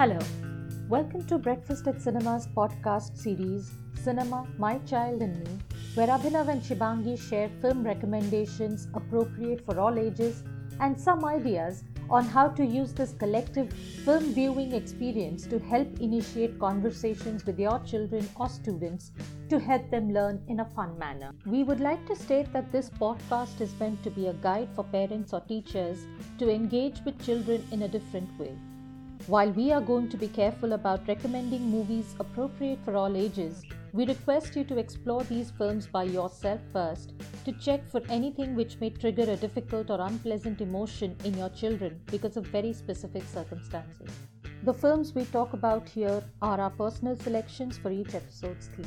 Hello. Welcome to Breakfast at Cinema's podcast series, Cinema, My Child and Me, where Abhinav and Shibangi share film recommendations appropriate for all ages and some ideas on how to use this collective film viewing experience to help initiate conversations with your children or students to help them learn in a fun manner. We would like to state that this podcast is meant to be a guide for parents or teachers to engage with children in a different way. While we are going to be careful about recommending movies appropriate for all ages, we request you to explore these films by yourself first to check for anything which may trigger a difficult or unpleasant emotion in your children because of very specific circumstances. The films we talk about here are our personal selections for each episode's theme.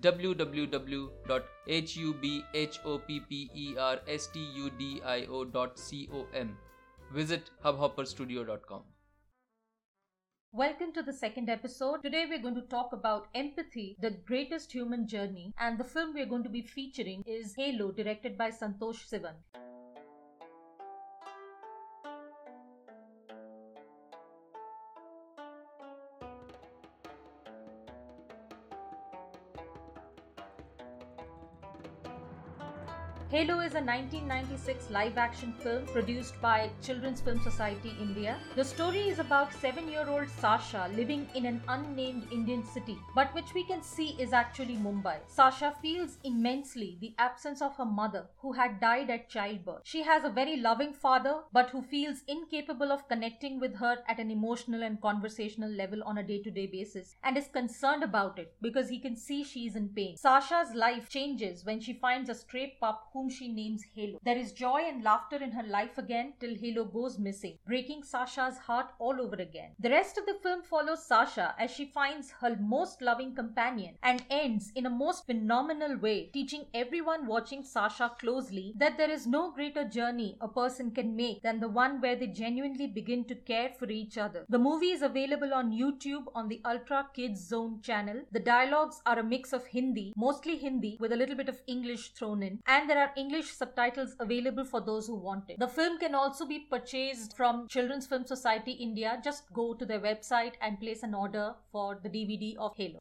www.hubhopperstudio.com. Visit hubhopperstudio.com. Welcome to the second episode. Today we're going to talk about Empathy, the greatest human journey, and the film we're going to be featuring is Halo, directed by Santosh Sivan. Halo is a 1996 live action film produced by Children's Film Society India. The story is about 7 year old Sasha living in an unnamed Indian city, but which we can see is actually Mumbai. Sasha feels immensely the absence of her mother, who had died at childbirth. She has a very loving father, but who feels incapable of connecting with her at an emotional and conversational level on a day to day basis and is concerned about it because he can see she is in pain. Sasha's life changes when she finds a stray pup whom she names Halo. There is joy and laughter in her life again till Halo goes missing, breaking Sasha's heart all over again. The rest of the film follows Sasha as she finds her most loving companion and ends in a most phenomenal way, teaching everyone watching Sasha closely that there is no greater journey a person can make than the one where they genuinely begin to care for each other. The movie is available on YouTube on the Ultra Kids Zone channel. The dialogues are a mix of Hindi, mostly Hindi, with a little bit of English thrown in, and there are English subtitles available for those who want it. The film can also be purchased from Children's Film Society India. Just go to their website and place an order for the DVD of Halo.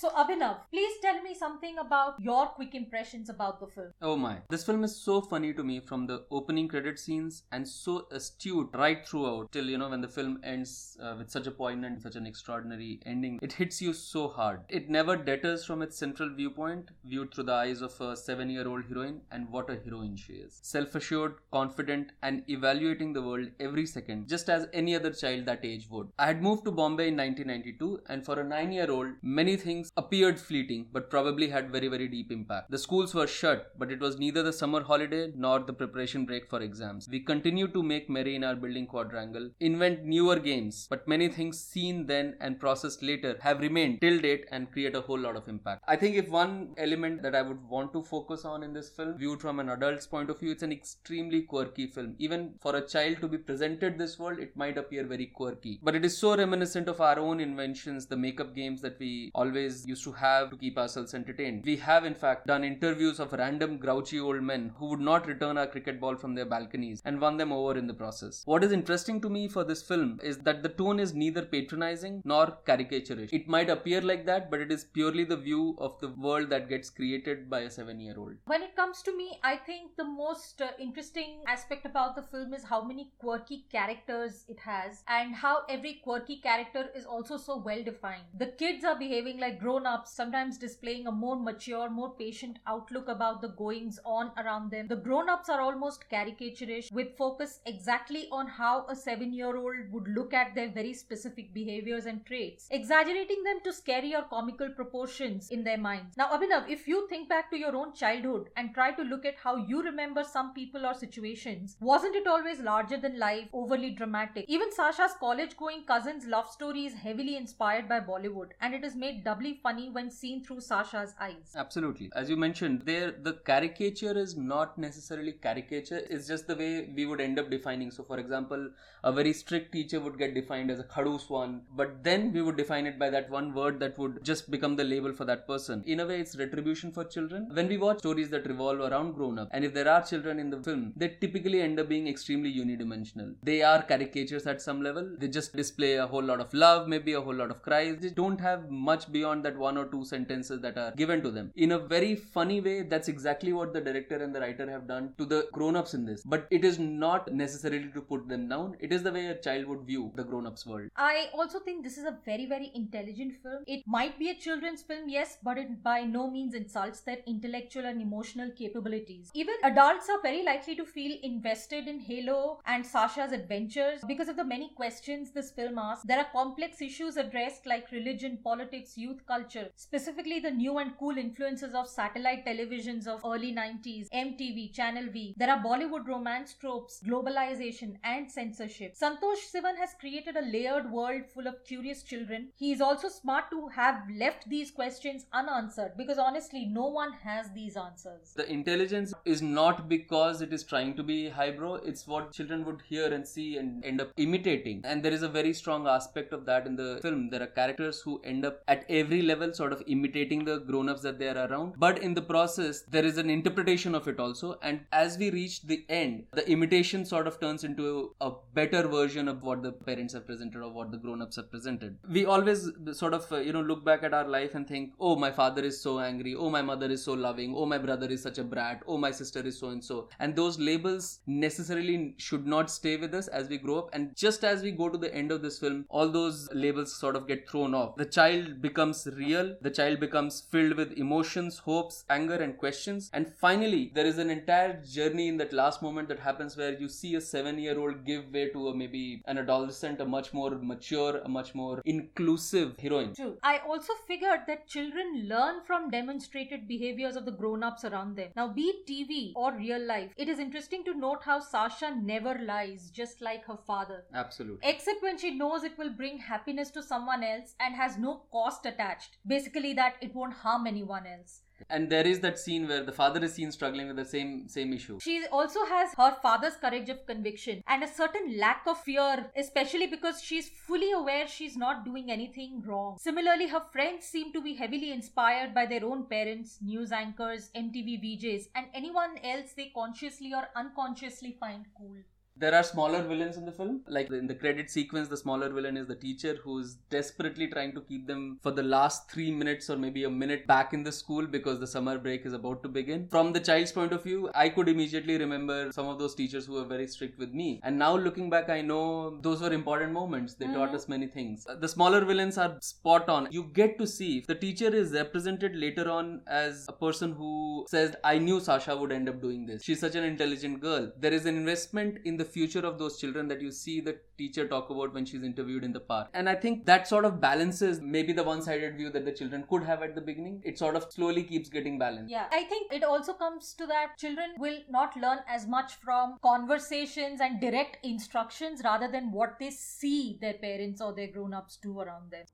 So, Abhinav, please tell me something about your quick impressions about the film. Oh my. This film is so funny to me from the opening credit scenes and so astute right throughout till, you know, when the film ends uh, with such a poignant, such an extraordinary ending. It hits you so hard. It never deters from its central viewpoint, viewed through the eyes of a seven year old heroine, and what a heroine she is. Self assured, confident, and evaluating the world every second, just as any other child that age would. I had moved to Bombay in 1992, and for a nine year old, many things appeared fleeting but probably had very very deep impact. The schools were shut, but it was neither the summer holiday nor the preparation break for exams. We continued to make merry in our building quadrangle, invent newer games, but many things seen then and processed later have remained till date and create a whole lot of impact. I think if one element that I would want to focus on in this film, viewed from an adult's point of view, it's an extremely quirky film. Even for a child to be presented this world, it might appear very quirky. But it is so reminiscent of our own inventions, the makeup games that we always used to have to keep ourselves entertained. We have, in fact, done interviews of random grouchy old men who would not return our cricket ball from their balconies and won them over in the process. What is interesting to me for this film is that the tone is neither patronizing nor caricaturish. It might appear like that, but it is purely the view of the world that gets created by a seven year old. When it comes to me, I think the most uh, interesting aspect about the film is how many quirky characters it has and how every quirky character is also so well defined. The kids are behaving like grown grown ups, sometimes displaying a more mature, more patient outlook about the goings on around them. The grown ups are almost caricaturish, with focus exactly on how a seven year old would look at their very specific behaviors and traits, exaggerating them to scary or comical proportions in their minds. Now, Abhinav, if you think back to your own childhood and try to look at how you remember some people or situations, wasn't it always larger than life, overly dramatic? Even Sasha's college going cousin's love story is heavily inspired by Bollywood, and it is made doubly funny when seen through Sasha's eyes. Absolutely. As you mentioned, there the caricature is not necessarily caricature, it's just the way we would end up defining. So, for example, a very strict teacher would get defined as a khadus one, but then we would define it by that one word that would just become the label for that person. In a way, it's retribution for children. When we watch stories that revolve around grown up, and if there are children in the film, they typically end up being extremely unidimensional. They are caricatures at some level. They just display a whole lot of love, maybe a whole lot of cries. They don't have much beyond that one or two sentences that are given to them. In a very funny way, that's exactly what the director and the writer have done to the grown ups in this. But it is not necessarily to put them down, it is the way a child would view the grown ups world. I also think this is a very, very intelligent film. It might be a children's film, yes, but it by no means insults their intellectual and emotional capabilities. Even adults are very likely to feel invested in Halo and Sasha's adventures because of the many questions this film asks. There are complex issues addressed like religion, politics, youth culture, specifically the new and cool influences of satellite televisions of early 90s, MTV, Channel V. There are Bollywood romance tropes, globalization, and censorship. Santosh Sivan has created a layered world full of curious children. He is also smart to have left these questions unanswered because honestly, no one has these answers. The intelligence is not because it is trying to be highbrow, it's what children would hear and see and end up imitating. And there is a very strong aspect of that in the film. There are characters who end up at every level sort of imitating the grown ups that they are around. But in the process, there is an interpretation of it also. And as we reach the end, the imitation sort of turns into a better version of what the parents have presented or what the grown ups have presented. We always sort of, uh, you know, look back at our life and think, oh, my father is so angry. Oh, my mother is so loving. Oh, my brother is such a brat. Oh, my sister is so and so. And those labels necessarily should not stay with us as we grow up. And just as we go to the end of this film, all those labels sort of get thrown off. The child becomes real. The child becomes filled with emotions, hopes, anger, and questions. And finally, there is an entire journey in that last moment that happens where you see a seven year old give way to a maybe an adolescent, a much more mature, a much more inclusive heroine. True. I also figured that children learn from demonstrated behaviors of the grown ups around them. Now, be it TV or real life, it is interesting to note how Sasha never lies, just like her father. Absolutely. Except when she knows it will bring happiness to someone else and has no cost attached. Basically, that it won't harm anyone else. And there is that scene where the father is seen struggling with the same same issue. She also has her father's courage of conviction and a certain lack of fear, especially because she's fully aware she's not doing anything wrong. Similarly, her friends seem to be heavily inspired by their own parents, news anchors, MTV VJs, and anyone else they consciously or unconsciously find cool. There are smaller villains in the film. Like in the credit sequence, the smaller villain is the teacher who's desperately trying to keep them for the last three minutes or maybe a minute back in the school because the summer break is about to begin. From the child's point of view, I could immediately remember some of those teachers who were very strict with me. And now looking back, I know those were important moments. They taught Mhm. us many things. The smaller villains are spot on. You get to see the teacher is represented later on as a person who says, I knew Sasha would end up doing this. She's such an intelligent girl. There is an investment in the future of those children that you see the teacher talk about when she's interviewed in the park. And I think that sort of balances maybe the one sided view that the children could have at the beginning. It sort of slowly keeps getting balanced. Yeah, I think it also comes to that children will not learn as much from conversations and direct instructions rather than what they see their parents or their grown ups do around them.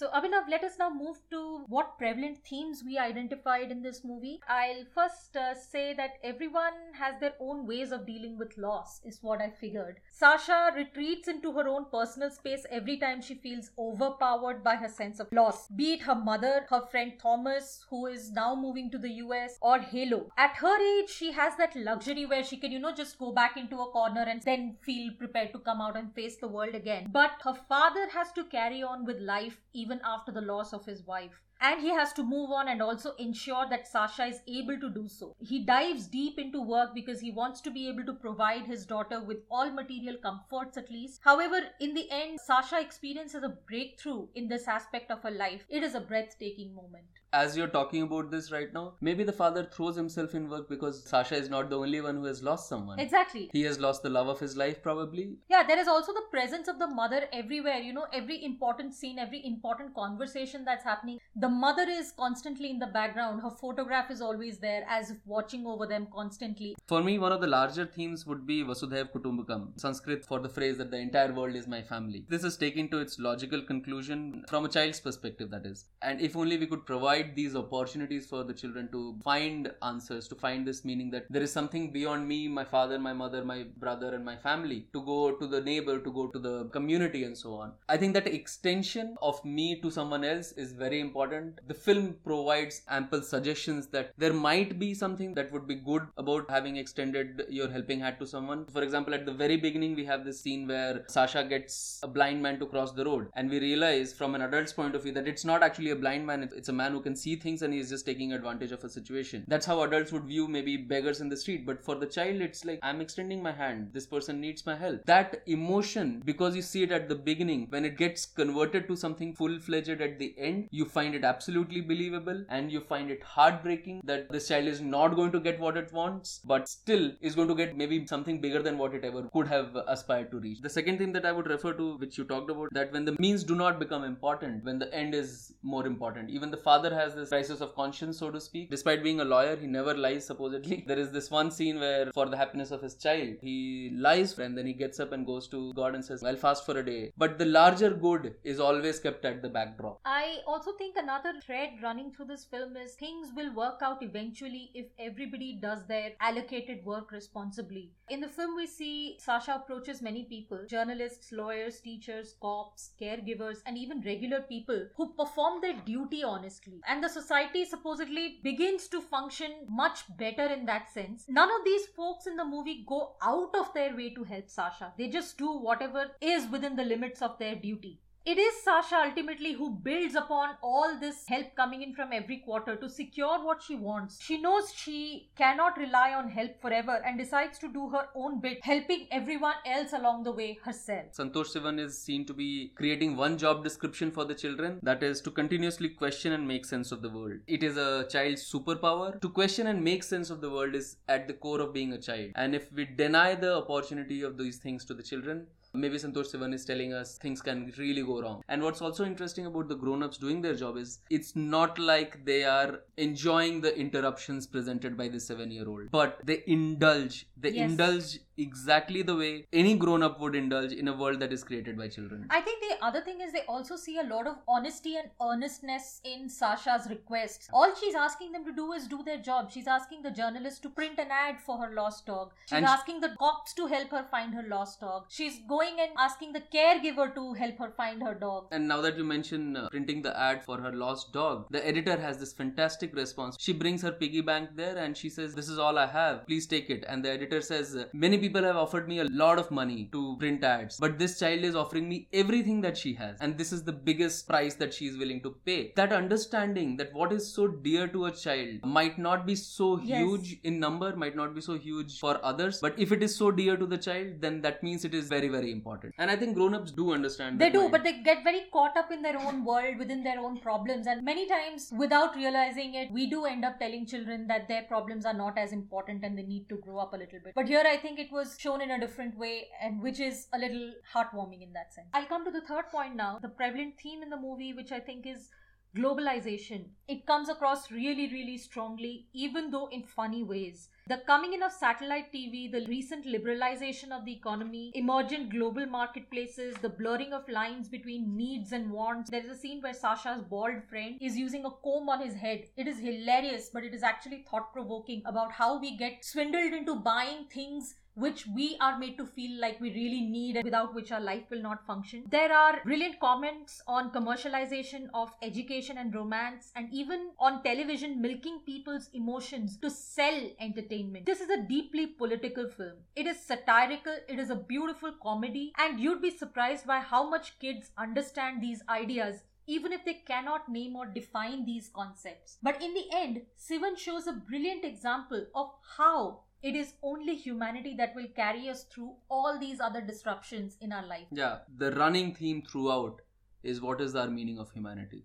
So, Abhinav, let us now move to what prevalent themes we identified in this movie. I'll first uh, say that everyone has their own ways of dealing with loss, is what I figured. Sasha retreats into her own personal space every time she feels overpowered by her sense of loss, be it her mother, her friend Thomas, who is now moving to the US, or Halo. At her age, she has that luxury where she can, you know, just go back into a corner and then feel prepared to come out and face the world again. But her father has to carry on with life even after the loss of his wife. And he has to move on and also ensure that Sasha is able to do so. He dives deep into work because he wants to be able to provide his daughter with all material comforts at least. However, in the end, Sasha experiences a breakthrough in this aspect of her life. It is a breathtaking moment as you're talking about this right now, maybe the father throws himself in work because Sasha is not the only one who has lost someone. Exactly. He has lost the love of his life, probably. Yeah, there is also the presence of the mother everywhere. You know, every important scene, every important conversation that's happening, the mother is constantly in the background. Her photograph is always there, as if watching over them constantly. For me, one of the larger themes would be Vasudhaiv Kutumbakam, Sanskrit for the phrase that the entire world is my family. This is taken to its logical conclusion from a child's perspective, that is. And if only we could provide these opportunities for the children to find answers, to find this meaning that there is something beyond me, my father, my mother, my brother, and my family, to go to the neighbor, to go to the community, and so on. I think that extension of me to someone else is very important. The film provides ample suggestions that there might be something that would be good about having extended your helping hand to someone. For example, at the very beginning, we have this scene where Sasha gets a blind man to cross the road, and we realize from an adult's point of view that it's not actually a blind man, it's a man who can see things and he's just taking advantage of a situation. That's how adults would view maybe beggars in the street. But for the child, it's like, I'm extending my hand. This person needs my help. That emotion, because you see it at the beginning, when it gets converted to something full fledged at the end, you find it absolutely believable and you find it heartbreaking that this child is not going to get what it wants, but still is going to get maybe something bigger than what it ever could have aspired to reach. The second thing that I would refer to, which you talked about, that when the means do not become important, when the end is more important, even the father has this crisis of conscience, so to speak. Despite being a lawyer, he never lies, supposedly. There is this one scene where, for the happiness of his child, he lies and then he gets up and goes to God and says, I'll fast for a day. But the larger good is always kept at the backdrop. I also think another thread running through this film is things will work out eventually if everybody does their allocated work responsibly. In the film, we see Sasha approaches many people journalists, lawyers, teachers, cops, caregivers, and even regular people who perform their duty honestly and the society supposedly begins to function much better in that sense. None of these folks in the movie go out of their way to help Sasha. They just do whatever is within the limits of their duty. It is Sasha ultimately who builds upon all this help coming in from every quarter to secure what she wants. She knows she cannot rely on help forever and decides to do her own bit, helping everyone else along the way herself. Santosh Sivan is seen to be creating one job description for the children that is to continuously question and make sense of the world. It is a child's superpower. To question and make sense of the world is at the core of being a child. And if we deny the opportunity of these things to the children, maybe Santosh Sivan is telling us things can really go wrong. And what's also interesting about the grown-ups doing their job is it's not like they are enjoying the interruptions presented by the seven-year-old, but they indulge. They yes. indulge exactly the way any grown up would indulge in a world that is created by children. I think the other thing is they also see a lot of honesty and earnestness in Sasha's requests. All she's asking them to do is do their job. She's asking the journalist to print an ad for her lost dog. She's and asking the cops to help her find her lost dog. She's going and asking the caregiver to help her find her dog. And now that you mention uh, printing the ad for her lost dog, the editor has this fantastic response. She brings her piggy bank there and she says, This is all I have. Please take it. And the editor says, Many people people have offered me a lot of money to print ads, but this child is offering me everything that she has, and this is the biggest price that she is willing to pay. That understanding that what is so dear to a child might not be so yes. huge in number, might not be so huge for others, but if it is so dear to the child, then that means it is very, very important. And I think grown ups do understand They do, but they get very caught up in their own world, within their own problems, and many times without realizing it, we do end up telling children that their problems are not as important and they need to grow up a little bit. But here I think it was shown in a different way and which is a little heartwarming in that sense. I'll come to the third point now. The prevalent theme in the movie, which I think is globalization. It comes across really, really strongly, even though in funny ways. The coming in of satellite TV, the recent liberalization of the economy, emergent global marketplaces, the blurring of lines between needs and wants. There is a scene where Sasha's bald friend is using a comb on his head. It is hilarious, but it is actually thought provoking about how we get swindled into buying things which we are made to feel like we really need and without which our life will not function. There are brilliant comments on commercialization of education and romance and even on television milking people's emotions to sell entertainment. This is a deeply political film. It is satirical, it is a beautiful comedy and you'd be surprised by how much kids understand these ideas even if they cannot name or define these concepts. But in the end, Sivan shows a brilliant example of how it is only humanity that will carry us through all these other disruptions in our life. Yeah, the running theme throughout is what is our meaning of humanity.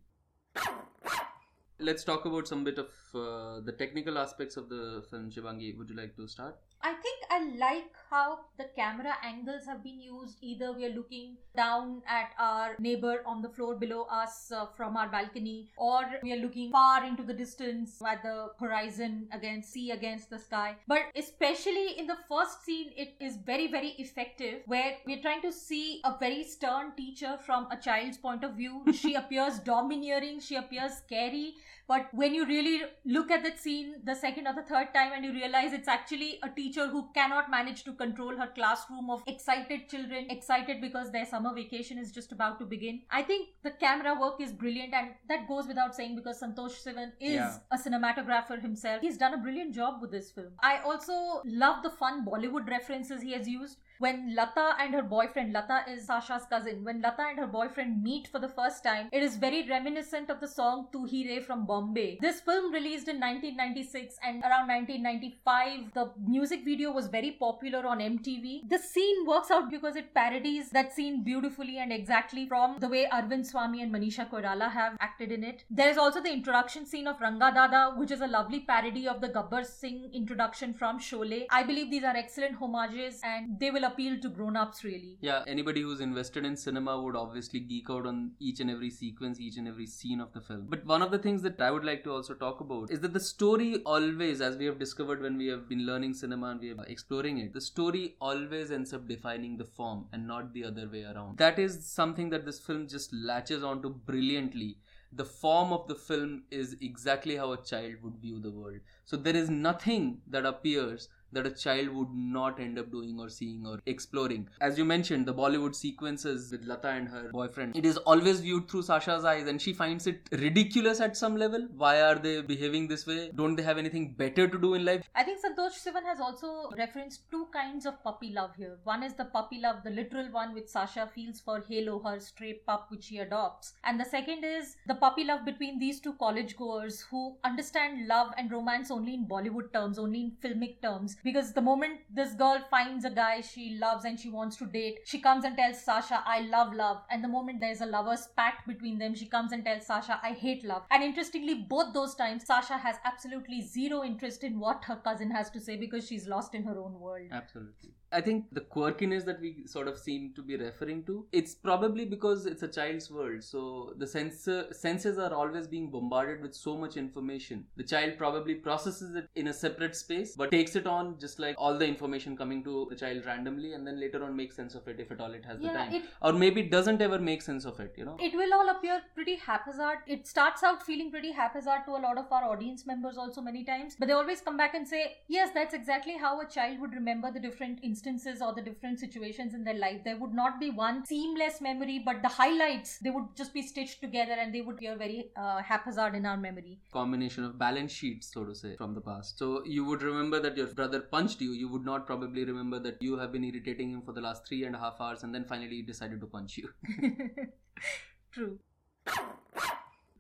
Let's talk about some bit of uh, the technical aspects of the film. Shivangi, would you like to start? I think I like how the camera angles have been used. Either we are looking down at our neighbor on the floor below us uh, from our balcony, or we are looking far into the distance at the horizon against sea against the sky. But especially in the first scene, it is very, very effective where we're trying to see a very stern teacher from a child's point of view. she appears domineering, she appears scary. But when you really look at that scene the second or the third time and you realize it's actually a teacher who cannot manage to control her classroom of excited children, excited because their summer vacation is just about to begin. I think the camera work is brilliant and that goes without saying because Santosh Sivan is Yeah. a cinematographer himself. He's done a brilliant job with this film. I also love the fun Bollywood references he has used. When Lata and her boyfriend, Lata is Sasha's cousin, when Lata and her boyfriend meet for the first time, it is very reminiscent of the song Tu Hi Re from Bombay. This film released in 1996 and around 1995, the music video was very popular on MTV. The scene works out because it parodies that scene beautifully and exactly from the way Arvind Swamy and Manisha Koirala have acted in it. There is also the introduction scene of Ranga Dada, which is a lovely parody of the Gabbar Singh introduction from Sholay. I believe these are excellent homages and they will appeal to grown-ups really. Yeah, anybody who's invested in cinema would obviously geek out on each and every sequence, each and every scene of the film. But one of the things that I would like to also talk about is that the story always, as we have discovered when we have been learning cinema and we are exploring it, the story always ends up defining the form and not the other way around. That is something that this film just latches onto brilliantly. The form of the film is exactly how a child would view the world. So there is nothing that appears that a child would not end up doing or seeing or exploring. As you mentioned, the Bollywood sequences with Lata and her boyfriend, it is always viewed through Sasha's eyes and she finds it ridiculous at some level. Why are they behaving this way? Don't they have anything better to do in life? I think Santosh Sivan has also referenced two kinds of puppy love here. One is the puppy love, the literal one which Sasha feels for Halo, her stray pup which she adopts. And the second is the puppy love between these two college goers who understand love and romance only in Bollywood terms, only in filmic terms. Because the moment this girl finds a guy she loves and she wants to date, she comes and tells Sasha, I love love. And the moment there's a lover's pact between them, she comes and tells Sasha, I hate love. And interestingly, both those times, Sasha has absolutely zero interest in what her cousin has to say because she's lost in her own world. Absolutely. I think the quirkiness that we sort of seem to be referring to, it's probably because it's a child's world. So the sensor, senses are always being bombarded with so much information. The child probably processes it in a separate space, but takes it on just like all the information coming to the child randomly and then later on make sense of it if at all it has the time. it- or maybe it doesn't ever make sense of it, you know? It will all appear pretty haphazard. It starts out feeling pretty haphazard to a lot of our audience members also many times, but they always come back and say, yes, that's exactly how a child would remember the different instances or the different situations in their life. There would not be one seamless memory, but the highlights, they would just be stitched together and they would appear very uh, haphazard in our memory. combination of balance sheets, so to say, from the past. So you would remember that your brother punched you. You would not probably remember that you have been irritating him for the last three and a half hours, and then finally he decided to punch you. True.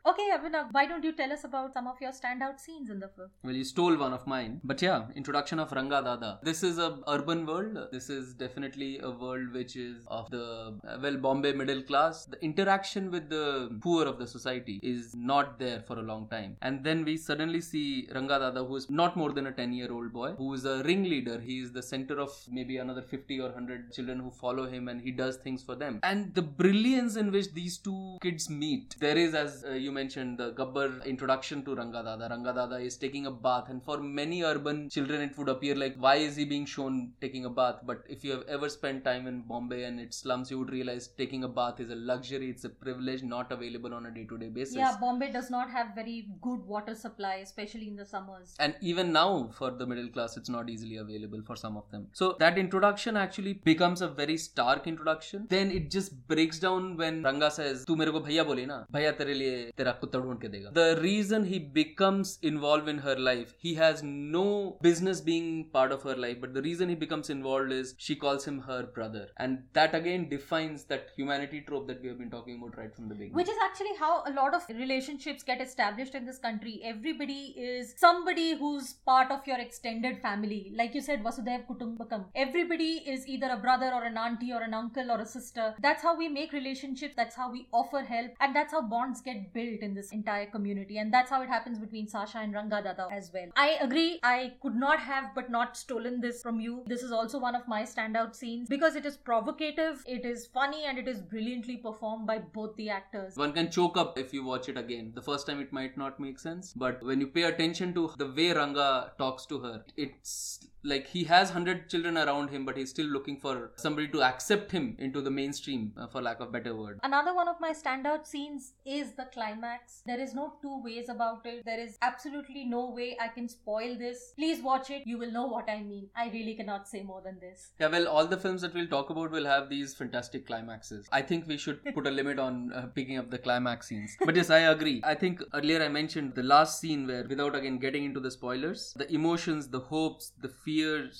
Okay, Abhinav, why don't you tell us about some of your standout scenes in the film? Well, you stole one of mine. But yeah, introduction of Ranga Dada. This is a urban world. This is definitely a world which is of the uh, well Bombay middle class. The interaction with the poor of the society is not there for a long time. And then we suddenly see Ranga Dada, who is not more than a 10 year old boy, who is a ringleader. He is the center of maybe another 50 or 100 children who follow him and he does things for them. And the brilliance in which these two kids meet. There is, as uh, you mentioned, the Gabbar introduction to Ranga Dada. Ranga Dada is taking a bath, and for many urban children, it would appear like, why is he being shown taking a bath? But if you have ever spent time in Bombay and its slums, you would realize taking a bath is a luxury, it's a privilege not available on a day to day basis. Yeah, Bombay does not have very good water supply, especially in the summers. and even now for the middle class it's not easily available for some of them so that introduction actually becomes a very stark introduction then it just breaks down when ranga says tu mere ko bhaiya na bhaiya tere liye तेरा तेरा कुत्ता ढूंढ के देगा the reason he becomes involved in her life he has no business being part of her life but the reason he becomes involved is she calls him her brother and that again defines that humanity trope that we have been talking about right from the beginning Which is actually how a lot of relationships get established in this country. Everybody is somebody who's part of your extended family. Like you said, Vasudev Kutumbakam. Everybody is either a brother or an auntie or an uncle or a sister. That's how we make relationships. That's how we offer help. And that's how bonds get built in this entire community. And that's how it happens between Sasha and Ranga Dada as well. I agree. I could not have but not stolen this from you. This is also one of my standout scenes because it is provocative, it is funny, and it is brilliantly performed by both the actors. one can choke up if you watch it again the first time it might not make sense but when you pay attention to the way ranga talks to her it's like he has 100 children around him but he's still looking for somebody to accept him into the mainstream uh, for lack of better word Another one of my standout scenes is the climax. There is no two ways about it. There is absolutely no way I can spoil this. Please watch it. You will know what I mean. I really cannot say more than this. yeah well all the films that we'll talk about will have these fantastic climaxes i think we should put a limit on uh, picking up the climax scenes but yes i agree i think earlier i mentioned the last scene where without again getting into the spoilers the emotions the hopes the fears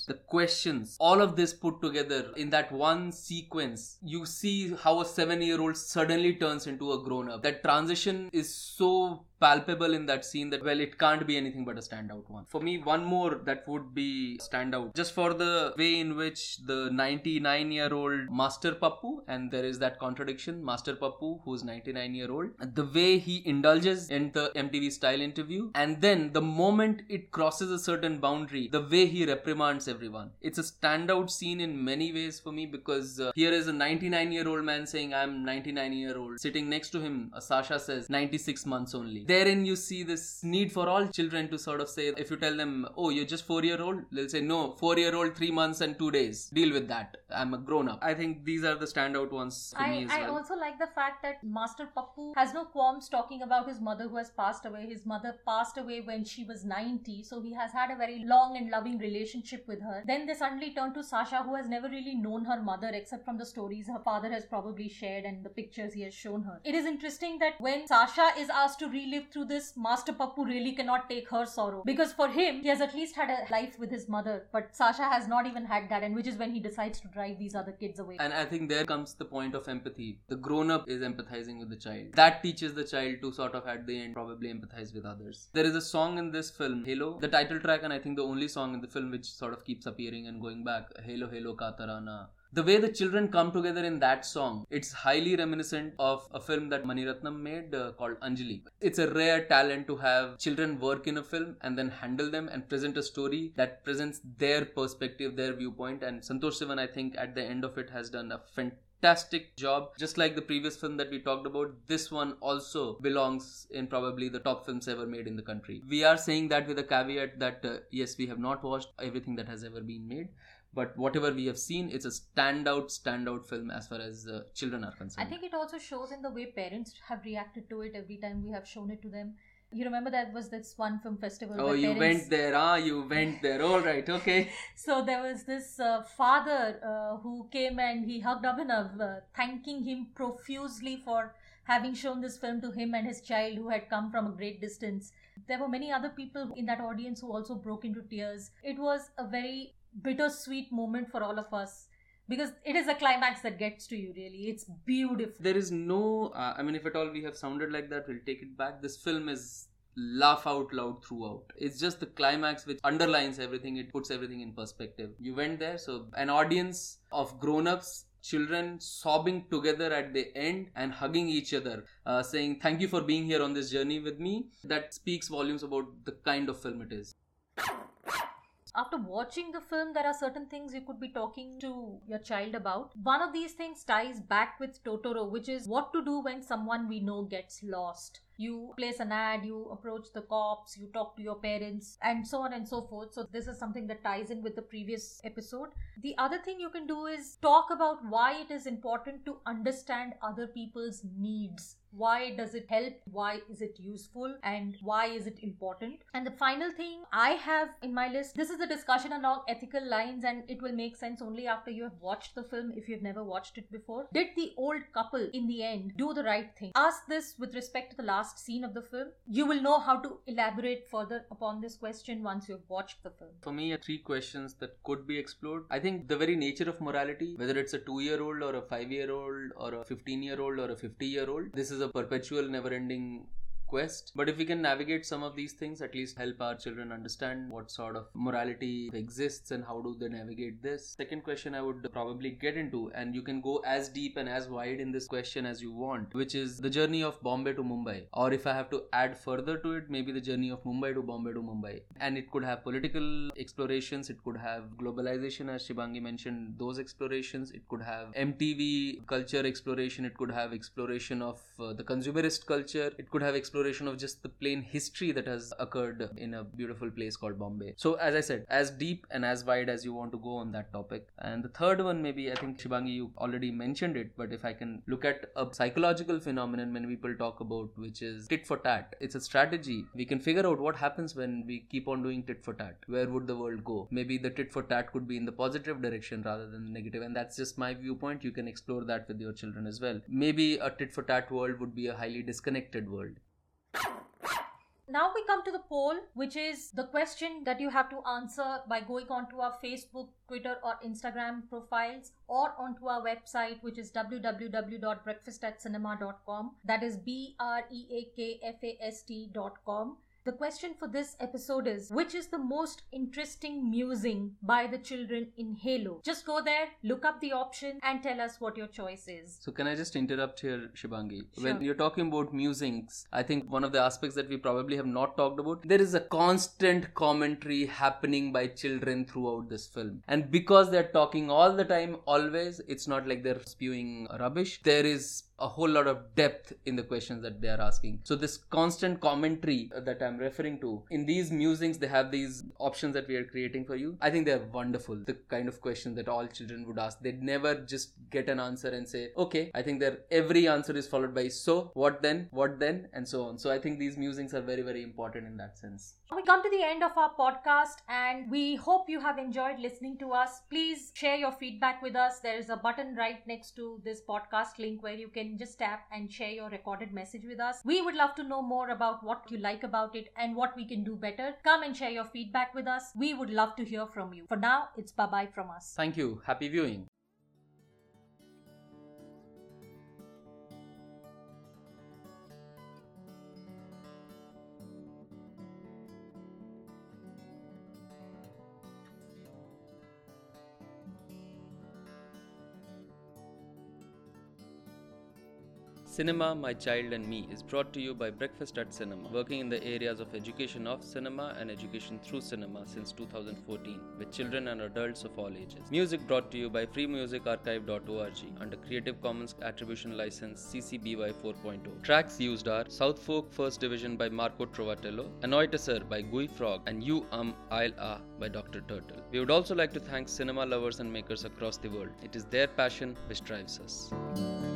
the questions all of this put together in that one sequence you see how a 7 year old suddenly turns into a grown up that transition is so palpable in that scene that well it can't be anything but a standout one. For me one more that would be standout just for the way in which the 99 year old master pappu and there is that contradiction master pappu who's 99 year old the way he indulges in the mtv style interview and then the moment it crosses a certain boundary the way he reprimands everyone. It's a standout scene in many ways for me because uh, here is a 99 year old man saying i'm 99 year old sitting next to him uh, sasha says 96 months only therein you see this need for all children to sort of say if you tell them oh you're just 4 year old they'll say no 4 year old 3 months and 2 days deal with that i'm a grown up i think these are the standout ones for me I, as I well also like the fact that Master Pappu has no qualms talking about his mother who has passed away. His mother passed away when she was 90, so he has had a very long and loving relationship with her. Then they suddenly turn to Sasha, who has never really known her mother except from the stories her father has probably shared and the pictures he has shown her. It is interesting that when Sasha is asked to relive through this, Master Pappu really cannot take her sorrow because for him, he has at least had a life with his mother, but Sasha has not even had that, and which is when he decides to drive these other kids away. And I think there comes the point of empathy. The grown up is empathizing with the child. That teaches the child to sort of at the end probably empathize with others. There is a song in this film, Halo, the title track, and I think the only song in the film which sort of keeps appearing and going back, Halo Halo Ka Tarana. The way the children come together in that song, it's highly reminiscent of a film that Maniratnam made uh, called Anjali. It's a rare talent to have children work in a film and then handle them and present a story that presents their perspective, their viewpoint. And Santosh Sivan, I think, at the end of it has done a fantastic job. Just like the previous film that we talked about, this one also belongs in probably the top films ever made in the country. We are saying that with a caveat that uh, yes, we have not watched everything that has ever been made. But whatever we have seen, it's a standout, standout film as far as uh, children are concerned. I think it also shows in the way parents have reacted to it every time we have shown it to them. You remember that was this one film festival. Oh, you parents... went there, ah, you went there. All right, okay. So there was this uh, father uh, who came and he hugged Abhinav, uh, thanking him profusely for having shown this film to him and his child who had come from a great distance. There were many other people in that audience who also broke into tears. It was a very bittersweet moment for all of us because it is a climax that gets to you, really. It's beautiful. There is no, uh, I mean, if at all we have sounded like that, we'll take it back. This film is laugh out loud throughout. It's just the climax which underlines everything, it puts everything in perspective. You went there, so an audience of grown ups children sobbing together at the end and hugging each other uh, saying thank you for being here on this journey with me that speaks volumes about the kind of film it is after watching the film, there are certain things you could be talking to your child about. One of these things ties back with Totoro, which is what to do when someone we know gets lost. You place an ad, you approach the cops, you talk to your parents, and so on and so forth. So, this is something that ties in with the previous episode. The other thing you can do is talk about why it is important to understand other people's needs why does it help, why is it useful, and why is it important. And the final thing I have in my list this is a discussion along ethical lines, and it will make sense only after you have watched the film if you've never watched it before. Did the old couple in the end do the right thing? Ask this with respect to the last scene of the film. You will know how to elaborate further upon this question once you've watched the film. For me, three questions that could be explored. I think the very nature of morality, whether it's a two year old or a five year old or a 15 year old or a 50 year old, this is a perpetual, never ending quest. But if we can navigate some of these things, at least help our children understand what sort of morality exists and how do they navigate this. Second question I would probably get into, and you can go as deep and as wide in this question as you want, which is the journey of Bombay to Mumbai. Or if I have to add further to it, maybe the journey of Mumbai to Bombay to Mumbai. And it could have political explorations, it could have globalization, as Shibangi mentioned, those explorations, it could have MTV culture exploration, it could have exploration of uh, the consumerist culture, it could have exploration exploration of just the plain history that has occurred in a beautiful place called Bombay. So, as I said, as deep and as wide as you want to go on that topic. And the third one, maybe I think Shibangi, you already mentioned it, but if I can look at a psychological phenomenon many people talk about, which is tit for tat. It's a strategy. We can figure out what happens when we keep on doing tit for tat. Where would the world go? Maybe the tit for tat could be in the positive direction rather than the negative, and that's just my viewpoint. You can explore that with your children as well. Maybe a tit for tat world would be a highly disconnected world. Now we come to the poll, which is the question that you have to answer by going onto our Facebook, Twitter, or Instagram profiles or onto our website, which is www.breakfastatcinema.com. That is B R E A K F A S T.com. The question for this episode is Which is the most interesting musing by the children in Halo? Just go there, look up the option, and tell us what your choice is. So, can I just interrupt here, Shibangi? Sure. When you're talking about musings, I think one of the aspects that we probably have not talked about, there is a constant commentary happening by children throughout this film. And because they're talking all the time, always, it's not like they're spewing rubbish. There is a whole lot of depth in the questions that they are asking. So this constant commentary that I'm referring to, in these musings, they have these options that we are creating for you. I think they're wonderful. The kind of questions that all children would ask. They'd never just get an answer and say, okay, I think that every answer is followed by so, what then, what then, and so on. So I think these musings are very, very important in that sense. We come to the end of our podcast and we hope you have enjoyed listening to us. Please share your feedback with us. There is a button right next to this podcast link where you can just tap and share your recorded message with us. We would love to know more about what you like about it and what we can do better. Come and share your feedback with us. We would love to hear from you. For now, it's bye bye from us. Thank you. Happy viewing. Cinema, My Child and Me is brought to you by Breakfast at Cinema, working in the areas of education of cinema and education through cinema since 2014 with children and adults of all ages. Music brought to you by freemusicarchive.org under Creative Commons Attribution License CC BY 4.0. Tracks used are South Folk First Division by Marco Trovatello, Anoitasar by Gui Frog, and You Um I'll Ah by Dr. Turtle. We would also like to thank cinema lovers and makers across the world. It is their passion which drives us.